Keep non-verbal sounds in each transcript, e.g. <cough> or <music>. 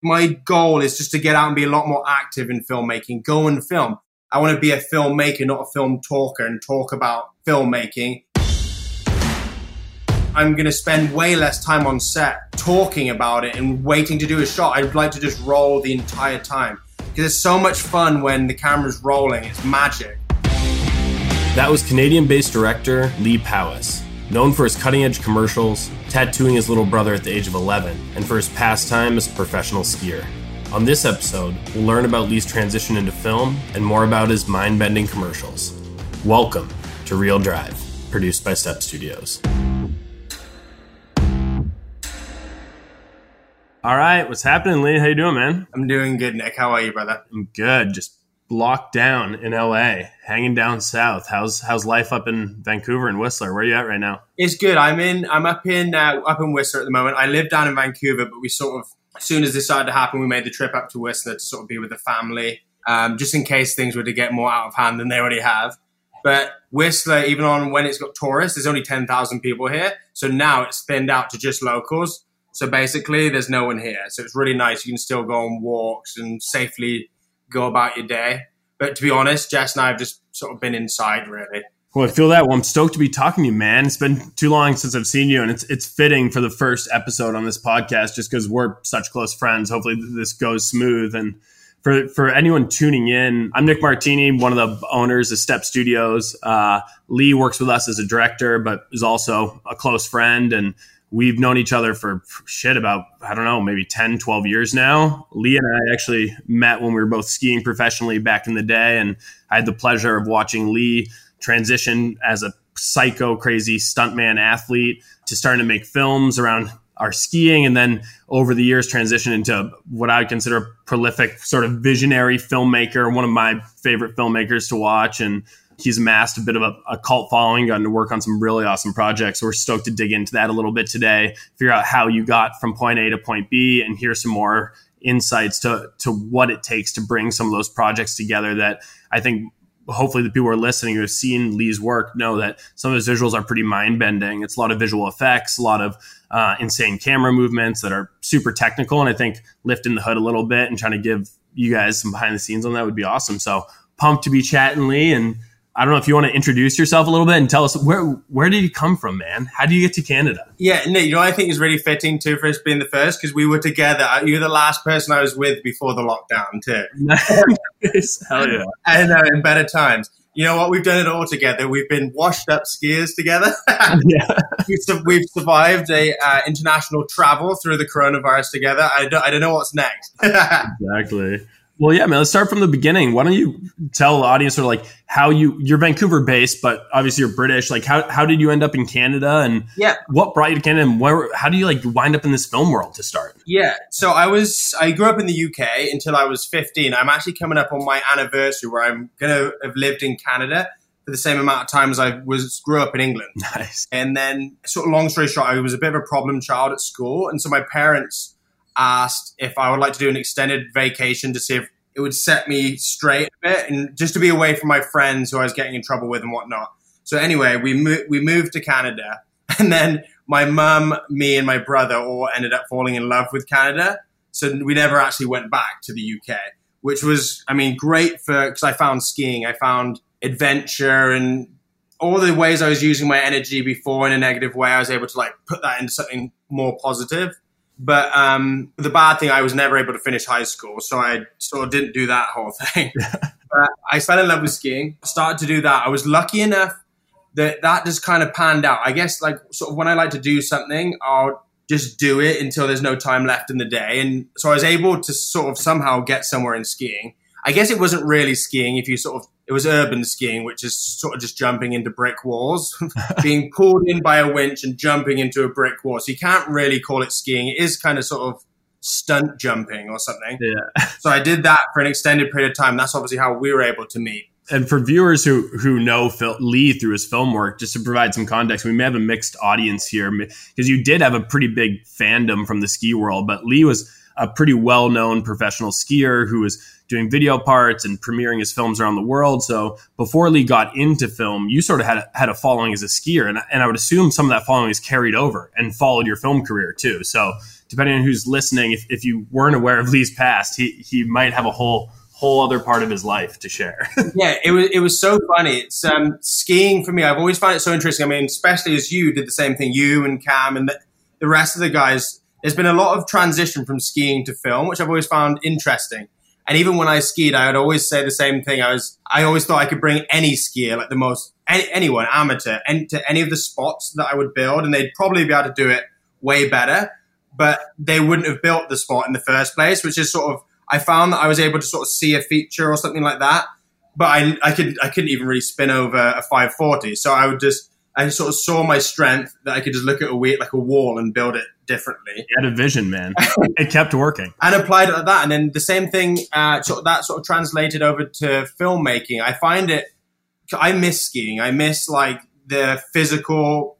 My goal is just to get out and be a lot more active in filmmaking, go and film. I want to be a filmmaker, not a film talker, and talk about filmmaking. I'm going to spend way less time on set talking about it and waiting to do a shot. I'd like to just roll the entire time because it's so much fun when the camera's rolling. It's magic. That was Canadian based director Leigh Powis. Known for his cutting edge commercials, tattooing his little brother at the age of 11, and for his pastime as a professional skier. On this episode, we'll learn about Leigh's transition into film and more about his mind bending commercials. Welcome to Real Drive, produced by Step Studios. All right, what's happening, Leigh? How you doing, man? I'm doing good, Nick. How are you, brother? I'm good. Just locked down in LA, hanging down south. How's how's life up in Vancouver and Whistler? Where are you at right now? It's good. I'm in. I'm up in uh, up in Whistler at the moment. I live down in Vancouver, but we sort of as soon as this started to happen, we made the trip up to Whistler to sort of be with the family, um, just in case things were to get more out of hand than they already have. But Whistler, even on when it's got tourists, there's only ten thousand people here. So now it's thinned out to just locals. So basically, there's no one here. So it's really nice. You can still go on walks and safely go about your day. But to be honest, Jess and I have just sort of been inside really. Well, I feel that. Well, I'm stoked to be talking to you, man. It's been too long since I've seen you, and it's it's fitting for the first episode on this podcast, just because we're such close friends. Hopefully, this goes smooth. And for for anyone tuning in, I'm Nick Martini, one of the owners of Step Studios. Uh, Leigh works with us as a director, but is also a close friend and we've known each other for shit about i don't know maybe 10 12 years now. Leigh and i actually met when we were both skiing professionally back in the day and i had the pleasure of watching leigh transition as a psycho crazy stuntman athlete to starting to make films around our skiing and then over the years transition into what i would consider a prolific sort of visionary filmmaker one of my favorite filmmakers to watch and he's amassed a bit of a, a, cult following, gotten to work on some really awesome projects. We're stoked to dig into that a little bit today, figure out how you got from point A to point B, and hear some more insights to to what it takes to bring some of those projects together. That I think hopefully the people who are listening who have seen Leigh's work know that some of his visuals are pretty mind bending. It's a lot of visual effects, a lot of uh, insane camera movements that are super technical, and I think lifting the hood a little bit and trying to give you guys some behind the scenes on that would be awesome. So pumped to be chatting Leigh and I don't know if you want to introduce yourself a little bit and tell us where where did you come from, man? How do you get to Canada? Yeah, Nick, you know I think is really fitting too for us being the first because we were together. You were the last person I was with before the lockdown too. <laughs> nice. Hell yeah! And uh, in better times. You know what? We've done it all together. We've been washed up skiers together. <laughs> <laughs> yeah. we've, we've survived a uh, international travel through the coronavirus together. I don't, I don't know what's next. exactly. Well, yeah, man. Let's start from the beginning. Why don't you tell the audience sort of like how you you're Vancouver based, but obviously you're British. Like, how how did you end up in Canada, and yeah, what brought you to Canada, and where how do you like wind up in this film world to start? Yeah, so I was I grew up in the UK until I was 15. I'm actually coming up on my anniversary where I'm gonna have lived in Canada for the same amount of time as I was grew up in England. <laughs> Nice. And then, sort of long story short, I was a bit of a problem child at school, and so my parents asked if I would like to do an extended vacation to see if it would set me straight a bit and just to be away from my friends who I was getting in trouble with and whatnot. So anyway, we mo- we moved to Canada, <laughs> and then my mum, me, and my brother all ended up falling in love with Canada. So we never actually went back to the UK, which was, I mean, great for because I found skiing, I found adventure, and all the ways I was using my energy before in a negative way, I was able to like put that into something more positive. But um, the bad thing, I was never able to finish high school, so I sort of didn't do that whole <laughs> thing. but I fell in love with skiing, started to do that. I was lucky enough that that just kind of panned out. I guess like sort of when I like to do something, I'll just do it until there's no time left in the day. And so I was able to sort of somehow get somewhere in skiing. I guess it wasn't really skiing if you sort of it was urban skiing, which is sort of just jumping into brick walls, <laughs> being pulled in by a winch and jumping into a brick wall. So you can't really call it skiing. It is kind of sort of stunt jumping or something. Yeah. <laughs> so I did that for an extended period of time. That's obviously how we were able to meet. And for viewers who who know Phil, Leigh through his film work, just to provide some context, we may have a mixed audience here because you did have a pretty big fandom from the ski world, but Leigh was a pretty well known professional skier who was doing video parts and premiering his films around the world. So before Leigh got into film, you sort of had a, had a following as a skier, and, and I would assume some of that following is carried over and followed your film career too. So depending on who's listening, if, if you weren't aware of Leigh's past, he he might have a whole whole other part of his life to share. <laughs> yeah, it was it was so funny. It's um, skiing for me. I've always found it so interesting. I mean, especially as you did the same thing, you and Cam and the, the rest of the guys. There's been a lot of transition from skiing to film, which I've always found interesting. And even when I skied, I would always say the same thing. I was, I always thought I could bring any skier, like the most, any, anyone, amateur, and to any of the spots that I would build, and they'd probably be able to do it way better. But they wouldn't have built the spot in the first place, which is sort of, I found that I was able to sort of see a feature or something like that. But I, I could, I couldn't even really spin over a 540. So I would just, I sort of saw my strength that I could just look at a weight like a wall and build it differently. You had a vision, man. <laughs> it kept working. And applied it like that. And then the same thing, uh, sort of that sort of translated over to filmmaking. I find it, I miss skiing. I miss like the physical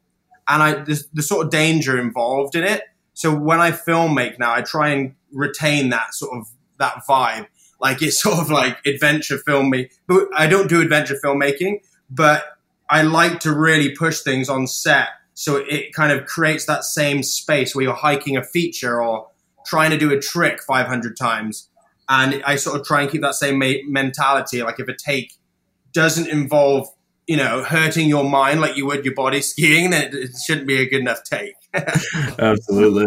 and I, the, the sort of danger involved in it. So when I film make now, I try and retain that sort of, that vibe. Like it's <laughs> sort of like adventure filmmaking. But I don't do adventure filmmaking, but I like to really push things on set. So it kind of creates that same space where you're hiking a feature or trying to do a trick 500 times. And I sort of try and keep that same ma- mentality. Like if a take doesn't involve, you know, hurting your mind like you would your body skiing, then it shouldn't be a good enough take. <laughs> Absolutely.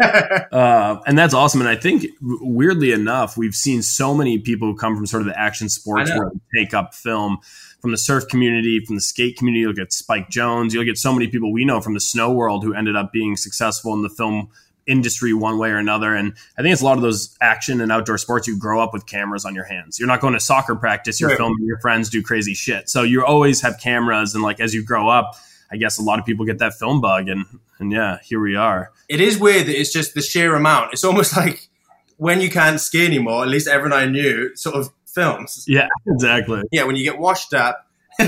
<laughs> uh, and that's awesome. And I think, weirdly enough, we've seen so many people who come from sort of the action sports world take up film from the surf community, from the skate community. You'll get Spike Jonze. You'll get so many people we know from the snow world who ended up being successful in the film industry one way or another. And I think it's a lot of those action and outdoor sports. You grow up with cameras on your hands. You're not going to soccer practice. You're right. filming your friends do crazy shit. So you always have cameras. And like as you grow up, I guess a lot of people get that film bug. And and yeah, here we are. It is weird that it's just the sheer amount. It's almost <laughs> like when you can't ski anymore. At least everyone I knew sort of films. Yeah, <laughs> exactly. Yeah, when you get washed up, <laughs>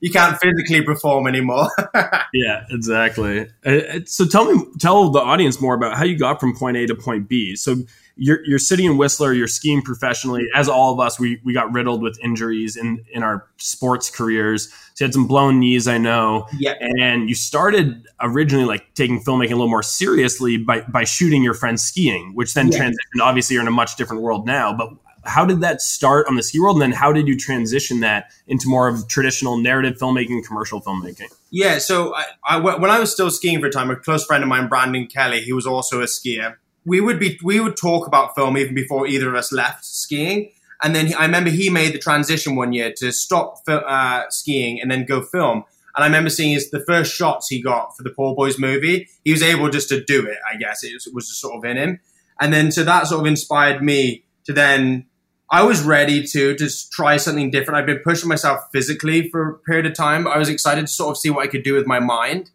you can't physically perform anymore. <laughs> yeah, exactly. Uh, so tell me, tell the audience more about how you got from point A to point B. So you're, you're sitting in Whistler, you're skiing professionally. As all of us, we, we got riddled with injuries in, in our sports careers. So you had some blown knees, I know. Yeah. And you started originally like taking filmmaking a little more seriously by, by shooting your friends skiing, which then yeah. transitioned. Obviously, you're in a much different world now, but how did that start on the ski world and then how did you transition that into more of traditional narrative filmmaking commercial filmmaking yeah so I, I, when i was still skiing for a time a close friend of mine brandon kelly he was also a skier we would be we would talk about film even before either of us left skiing and then he, i remember he made the transition one year to stop uh, skiing and then go film and I remember seeing his the first shots he got for the Poor Boyz movie. He was able just to do it. I guess it was, it was just sort of in him. And then so that sort of inspired me to then I was ready to just try something different. I've been pushing myself physically for a period of time. I was excited to sort of see what I could do with my mind.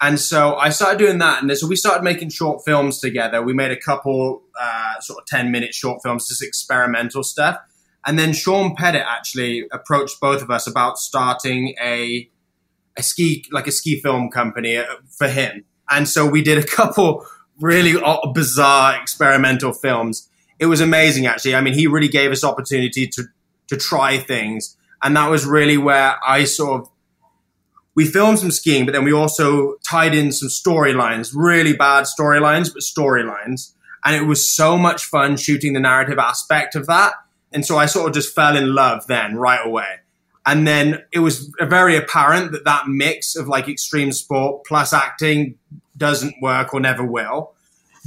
And so I started doing that. And so we started making short films together. We made a couple uh, sort of 10 minute short films, just experimental stuff. And then Sean Pettit actually approached both of us about starting a, a ski, like a ski film company uh, for him. And so we did a <laughs> couple really bizarre experimental films it was amazing actually. I mean, he really gave us opportunity to to try things, and that was really where I sort of we filmed some skiing, but then we also tied in some storylines, really bad storylines, but storylines. And it was so much fun shooting the narrative aspect of that. And so I sort of just fell in love then right away. And then it was very apparent that that mix of like extreme sport plus acting doesn't work or never will.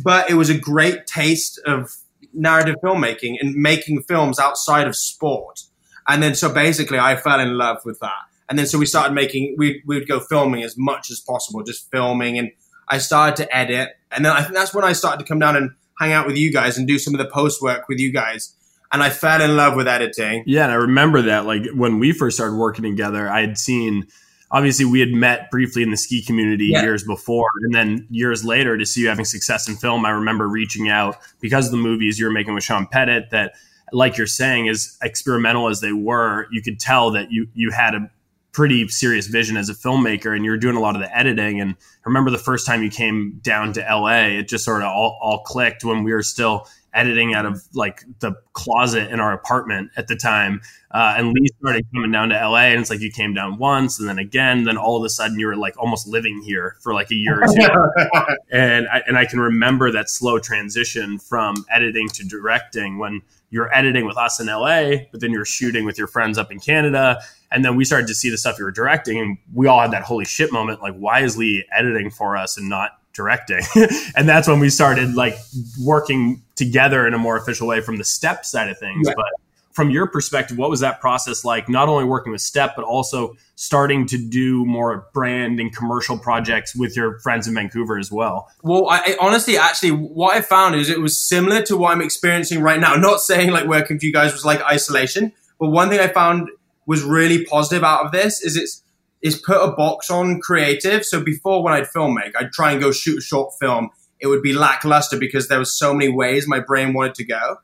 But it was a great taste of narrative filmmaking and making films outside of sport. And then so basically I fell in love with that. And then so we started making we we would go filming as much as possible, just filming and I started to edit. And then I think that's when I started to come down and hang out with you guys and do some of the post work with you guys. And I fell in love with editing. Yeah, and I remember that like when we first started working together, I had seen obviously we had met briefly in the ski community yeah. years before and then years later to see you having success in film i remember reaching out because of the movies you were making with sean pettit that like you're saying as experimental as they were you could tell that you you had a pretty serious vision as a filmmaker and you're doing a lot of the editing. And I remember the first time you came down to LA, it just sort of all, all clicked when we were still editing out of like the closet in our apartment at the time. Uh, and Leigh started coming down to LA, and it's like you came down once, and then again, then all of a sudden you were like almost living here for like a year or two. <laughs> and I, and I can remember that slow transition from editing to directing when you're editing with us in LA, but then you're shooting with your friends up in Canada. And then we started to see the stuff you were directing, and we all had that holy shit moment. Like, why is Leigh editing for us and not directing? <laughs> and that's when we started like working together in a more official way from the step side of things. Yeah. But from your perspective, what was that process like? Not only working with Step, but also starting to do more brand and commercial projects with your friends in Vancouver as well. Well, I, honestly, actually, what I found is it was similar to what I'm experiencing right now. <laughs> Not saying like working for you guys was like isolation, but one thing I found was really positive out of this is it's is put a box on creative. So before when I'd film make, I'd try and go shoot a short film. It would be lackluster because there was so many ways my brain wanted to go.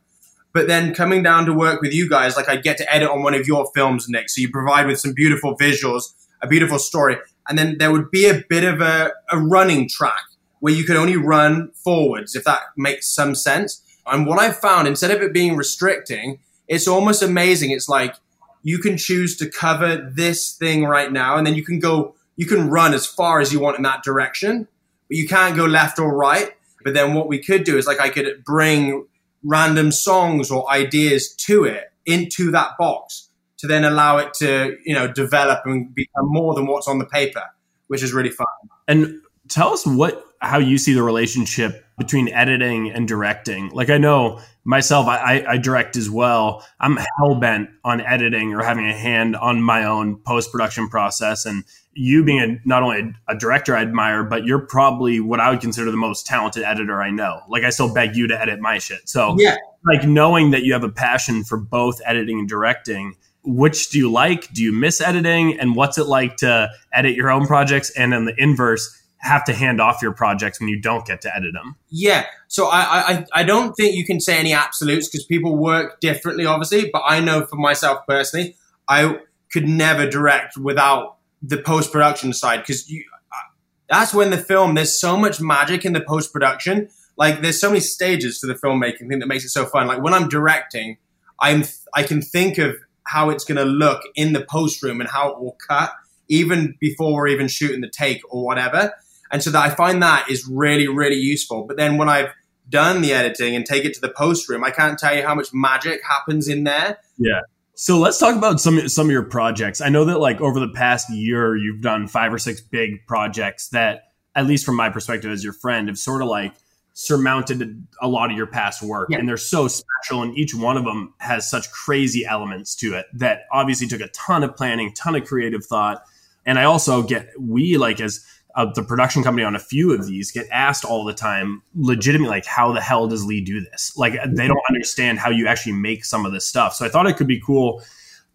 But then coming down to work with you guys, like I get to edit on one of your films, Nick. So you provide with some beautiful visuals, a beautiful story. And then there would be a bit of a, a running track where you could only run forwards, if that makes some sense. And what I've found, instead of it being restricting, it's almost amazing. It's like you can choose to cover this thing right now, and then you can go, you can run as far as you want in that direction, but you can't go left or right. But then what we could do is like I could bring random songs or ideas to it into that box to then allow it to you know develop and become more than what's on the paper which is really fun and tell us what how you see the relationship between editing and directing like i know myself i, I direct as well i'm hell-bent on editing or having a hand on my own post-production process and you being a, not only a, a, director I admire, but you're probably what I would consider the most talented editor I know. Like I still beg you to edit my shit. So yeah, like knowing that you have a passion for both editing and directing, which do you like? Do you miss editing? And what's it like to edit your own projects? And then the inverse, have to hand off your projects when you don't get to edit them. Yeah. So I I, I don't think you can say any absolutes because people work differently, obviously. But I know for myself personally, I could never direct without the post production side because you uh, that's when the film there's so much magic in the post production like there's so many stages to the filmmaking thing that makes it so fun like when i'm directing i'm i can think of how it's going to look in the post room and how it will cut even before we're even shooting the take or whatever and so that i find that is really really useful but then when i've done the editing and take it to the post room i can't tell you how much magic happens in there yeah so let's talk about some some of your projects. I know that like over the past year, you've done five or six big projects that, at least from my perspective as your friend, have sort of like surmounted a lot of your past work, yeah. and they're so special. And each one of them has such crazy elements to it that obviously took a ton of planning, ton of creative thought. And I also get we like as uh, the production company on a few of these get asked all the time, legitimately, like, how the hell does Leigh do this? Like, they don't understand how you actually make some of this stuff. So I thought it could be cool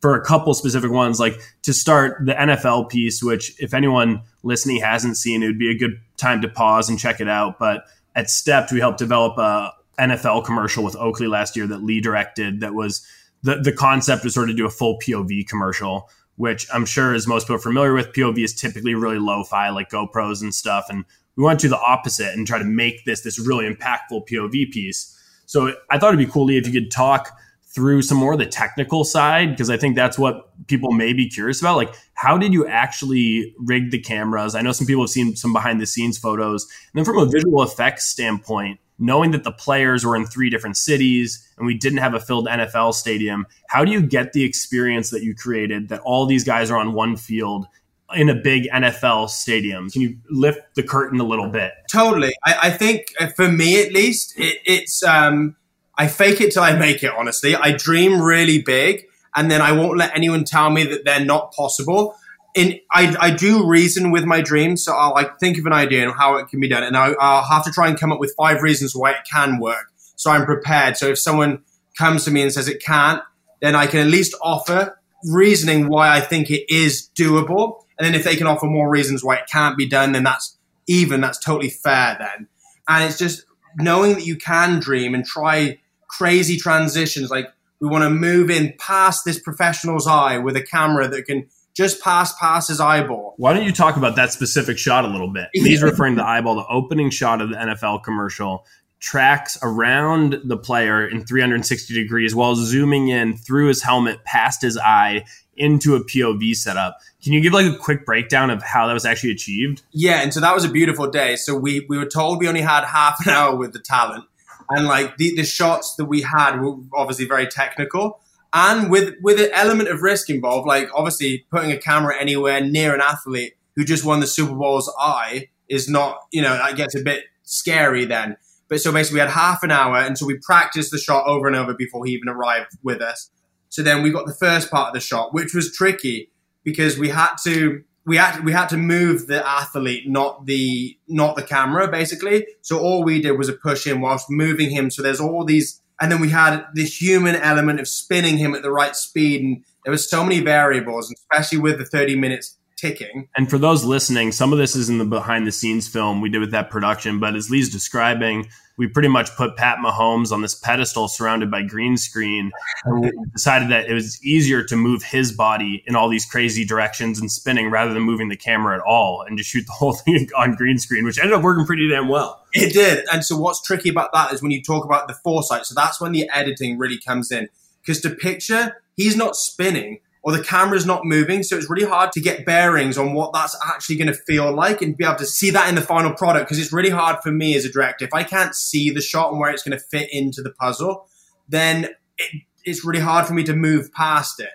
for a couple specific ones, like to start the NFL piece, which if anyone listening hasn't seen, it would be a good time to pause and check it out. But at Stepped, we helped develop a NFL commercial with Oakley last year that Leigh directed. That was the the concept was sort of do a full POV commercial which I'm sure as most people familiar with, POV is typically really lo-fi, like GoPros and stuff. And we want to do the opposite and try to make this this really impactful POV piece. So I thought it'd be cool, Leigh, if you could talk through some more of the technical side, because I think that's what people may be curious about. Like, how did you actually rig the cameras? I know some people have seen some behind the scenes photos. And then from a visual effects standpoint, knowing that the players were in three different cities and we didn't have a filled NFL stadium, how do you get the experience that you created that all these guys are on one field in a big NFL stadium? Can you lift the curtain a little bit? Totally. I, I think uh, for me at least, it, it's um, I fake it till I make it. Honestly, I dream really big, and then I won't let anyone tell me that they're not possible in I, I do reason with my dreams, so I'll like think of an idea and how it can be done, and I, I'll have to try and come up with five reasons why it can work. So I'm prepared. So if someone comes to me and says it can't, then I can at least offer reasoning why I think it is doable. And then if they can offer more reasons why it can't be done, then that's even, that's totally fair then. And it's just knowing that you can dream and try crazy transitions. Like we want to move in past this professional's eye with a camera that can just past past his eyeball. Why don't you talk about that specific shot a little bit? He's <laughs> referring to the eyeball, the opening shot of the NFL commercial tracks around the player in 360 degrees while zooming in through his helmet past his eye into a POV setup. Can you give like a quick breakdown of how that was actually achieved? Yeah, and so that was a beautiful day. So we we were told we only had half an hour with the talent, and like the, the shots that we had were obviously very technical and with with an element of risk involved. Like obviously putting a camera anywhere near an athlete who just won the Super Bowl's eye is not you know that gets a bit scary then. But so basically, we had half an hour, and so we practiced the shot over and over before he even arrived with us. So then we got the first part of the shot, which was tricky because we had to we had we had to move the athlete, not the not the camera, basically. So all we did was a push in whilst moving him. So there's all these, and then we had this human element of spinning him at the right speed, and there was so many variables, especially with the 30 minutes ticking. And for those listening, some of this is in the behind the scenes film we did with that production, but as Leigh's describing, we pretty much put Pat Mahomes on this pedestal surrounded by green screen. And we decided that it was easier to move his body in all these crazy directions and spinning rather than moving the camera at all and just shoot the whole <laughs> thing on green screen, which ended up working pretty damn well. It did. And so what's tricky about that is when you talk about the foresight. So that's when the editing really comes in. Because to picture, he's not spinning or the camera's not moving. So it's really hard to get bearings on what that's actually going to feel like and be able to see that in the final product. Because it's really hard for me as a director. If I can't see the shot and where it's going to fit into the puzzle, then it, it's really hard for me to move past it.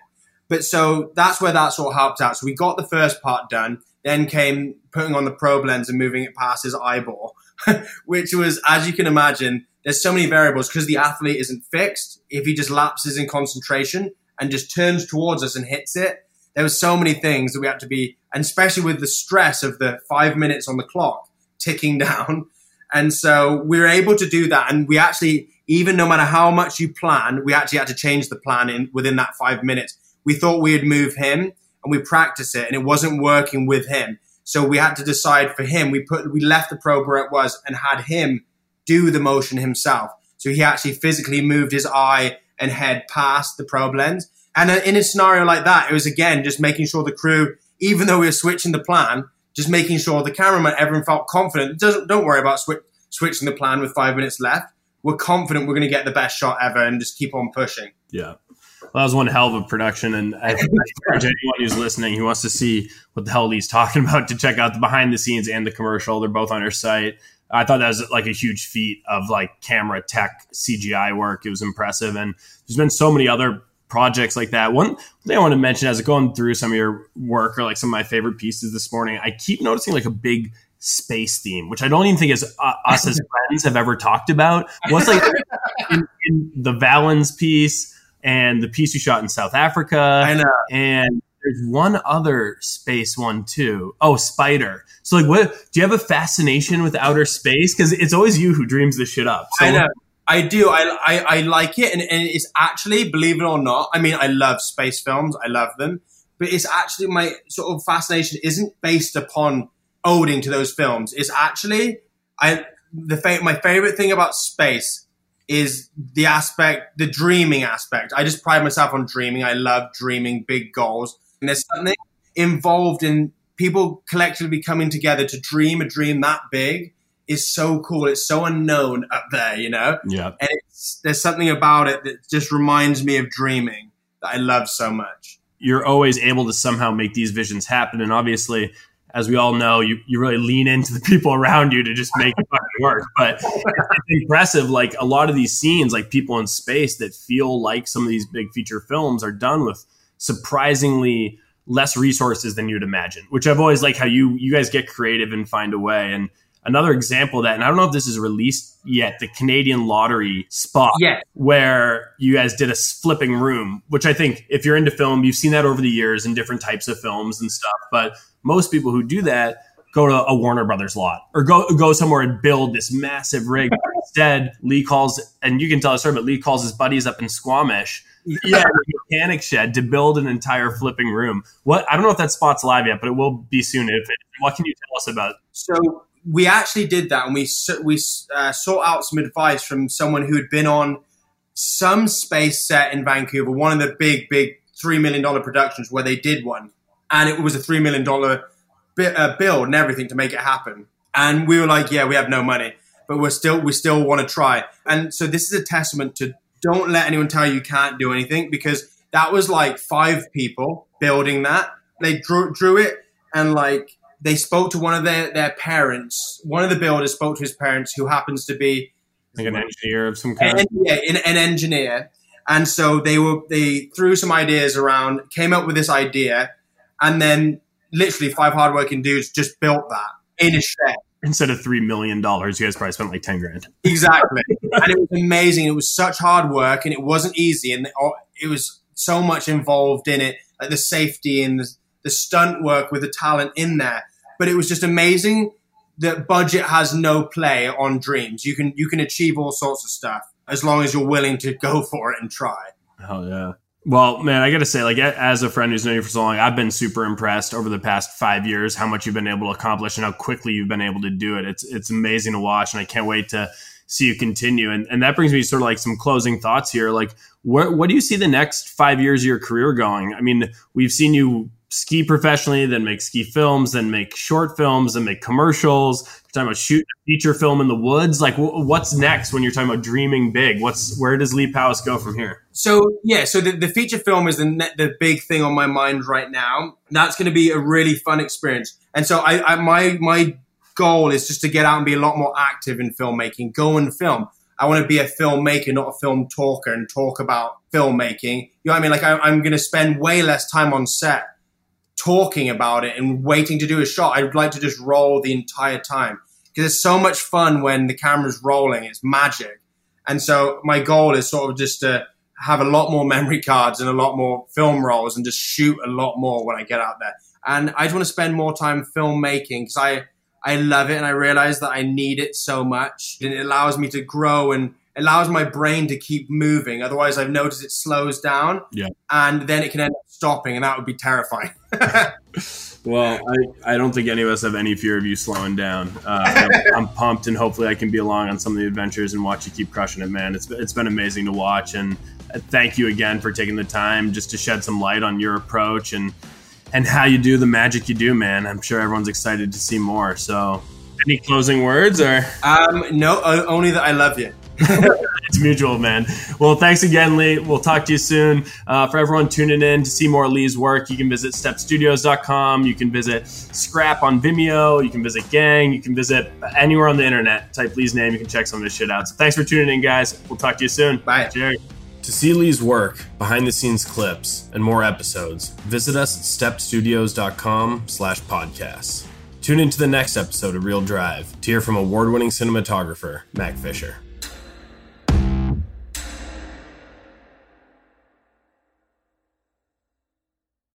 But so that's where that sort of helped out. So we got the first part done. Then came putting on the probe lens and moving it past his eyeball, <laughs> which was, as you can imagine, there's so many variables because the athlete isn't fixed. If he just lapses in concentration, and just turns towards us and hits it. There were so many things that we had to be, and especially with the stress of the five minutes on the clock ticking <laughs> down. And so we were able to do that. And we actually, even no matter how much you plan, we actually had to change the plan in within that five minutes. We thought we'd move him and we practiced it and it wasn't working with him. So we had to decide for him. We put, we left the probe where it was and had him do the motion himself. So he actually physically moved his eye and head past the probe lens. And uh, in a scenario like that, it was again just making sure the crew, even though we were switching the plan, just making sure the cameraman, everyone felt confident. Doesn't don't worry about switch, switching the plan with five minutes left. We're confident we're going to get the best shot ever, and just keep on pushing. Yeah. Well, that was one hell of a production, and I encourage anyone who's listening who wants to see what the hell he's talking about to check out the behind the scenes and the commercial. They're both on our site. I thought that was like a huge feat of like camera tech CGI work. It was impressive, and there's been so many other projects like that. One thing I want to mention as I'm going through some of your work or like some of my favorite pieces this morning, I keep noticing like a big space theme, which I don't even think as uh, us as <laughs> friends have ever talked about. What's like in, in the Valens piece and the piece you shot in South Africa, I know, and there's one other space one too. Oh, Spider. So like, what do you have a fascination with outer space? Because it's always you who dreams this shit up. So I know. I do. I, I, I like it, and, and it's actually, believe it or not, I mean, I love space films. I love them, but it's actually my sort of fascination isn't based upon owing to those films. It's actually I the fa- my favorite thing about space is the aspect, the dreaming aspect. I just pride myself on dreaming. I love dreaming big goals. And there's something involved in people collectively coming together to dream a dream that big is so cool. It's so unknown up there, you know? Yeah. And there's something about it that just reminds me of dreaming that I love so much. You're always able to somehow make these visions happen. And obviously, as we all know, you, you really lean into the people around you to just make it work. But it's impressive. Like a lot of these scenes, like people in space that feel like some of these big feature films are done with surprisingly less resources than you'd imagine, which I've always liked how you you guys get creative and find a way. And another example of that, and I don't know if this is released yet, the Canadian lottery spot Yes. where you guys did a flipping room, which I think if you're into film, you've seen that over the years in different types of films and stuff. But most people who do that go to a Warner Brothers lot or go go somewhere and build this massive rig. <laughs> Instead, Leigh calls, and you can tell a story, but Leigh calls his buddies up in Squamish. Yeah, <laughs> mechanic shed to build an entire flipping room. What I don't know if that spot's live yet, but it will be soon. If it, what can you tell us about? So we actually did that, and we we uh, sought out some advice from someone who had been on some space set in Vancouver, one of the big, big three million dollar productions where they did one, and it was a three million dollar uh, build and everything to make it happen. And we were like, yeah, we have no money, but we're still we still want to try. And so this is a testament to don't let anyone tell you you can't do anything because that was like five people building that. They drew drew it and like they spoke to one of their their parents. One of the builders spoke to his parents, who happens to be like an engineer of some kind. An, yeah, an, an engineer. And so they were they threw some ideas around, came up with this idea, and then literally five hardworking dudes just built that in a shed. Instead of three million dollars, you guys probably spent like ten grand. Exactly, and it was amazing. It was such hard work, and it wasn't easy, and it was so much involved in it, like the safety and the, the stunt work with the talent in there. But it was just amazing that budget has no play on dreams. You can you can achieve all sorts of stuff as long as you're willing to go for it and try. Hell yeah. Well, man, I got to say, like, as a friend who's known you for so long, I've been super impressed over the past five years how much you've been able to accomplish and how quickly you've been able to do it. It's it's amazing to watch, and I can't wait to see you continue. And and that brings me to sort of like some closing thoughts here. Like, what what do you see the next five years of your career going? I mean, we've seen you ski professionally, then make ski films, then make short films, then make commercials. You're talking about shooting a feature film in the woods. Like, what's next when you're talking about dreaming big? What's where does Leigh Powis go from here? So yeah, so the, the feature film is the ne- the big thing on my mind right now. That's going to be a really fun experience. And so I, I my my goal is just to get out and be a lot more active in filmmaking. Go and film. I want to be a filmmaker, not a film talker, and talk about filmmaking. You know what I mean? Like I, I'm going to spend way less time on set talking about it and waiting to do a shot. I'd like to just roll the entire time because it's so much fun when the camera's rolling. It's magic. And so my goal is sort of just to have a lot more <laughs> memory cards and a lot more film rolls and just shoot a lot more when I get out there. And I just want to spend more time filmmaking because I, I love it and I realize that I need it so much. And it allows me to grow and allows my brain to keep moving. Otherwise, I've noticed it slows down. Yeah. And then it can end up stopping, and that would be terrifying. <laughs> well, I, I don't think any of us have any fear of you slowing down. Uh, <laughs> I'm, I'm, pumped, and hopefully, I can be along on some of the adventures and watch you keep crushing it, man. It's, it's been amazing to watch. And uh, thank you again for taking the time just to shed some light on your approach and and how you do the magic you do, man. I'm sure everyone's excited to see more. So, any closing words or? Um, no, only that I love you. <laughs> it's mutual, man. Well, thanks again, Leigh. We'll talk to you soon. Uh, for everyone tuning in to see more Leigh's work, you can visit stepstudios.com. You can visit Scrap on Vimeo. You can visit Gang. You can visit anywhere on the internet. Type Leigh's name. You can check some of this shit out. So thanks for tuning in, guys. We'll talk to you soon. Bye. Cheers. To see Leigh's work, behind the scenes clips, and more episodes, visit us at stepstudios.com slash podcasts. Tune into the next episode of Real Drive to hear from award winning cinematographer, Mac Fisher.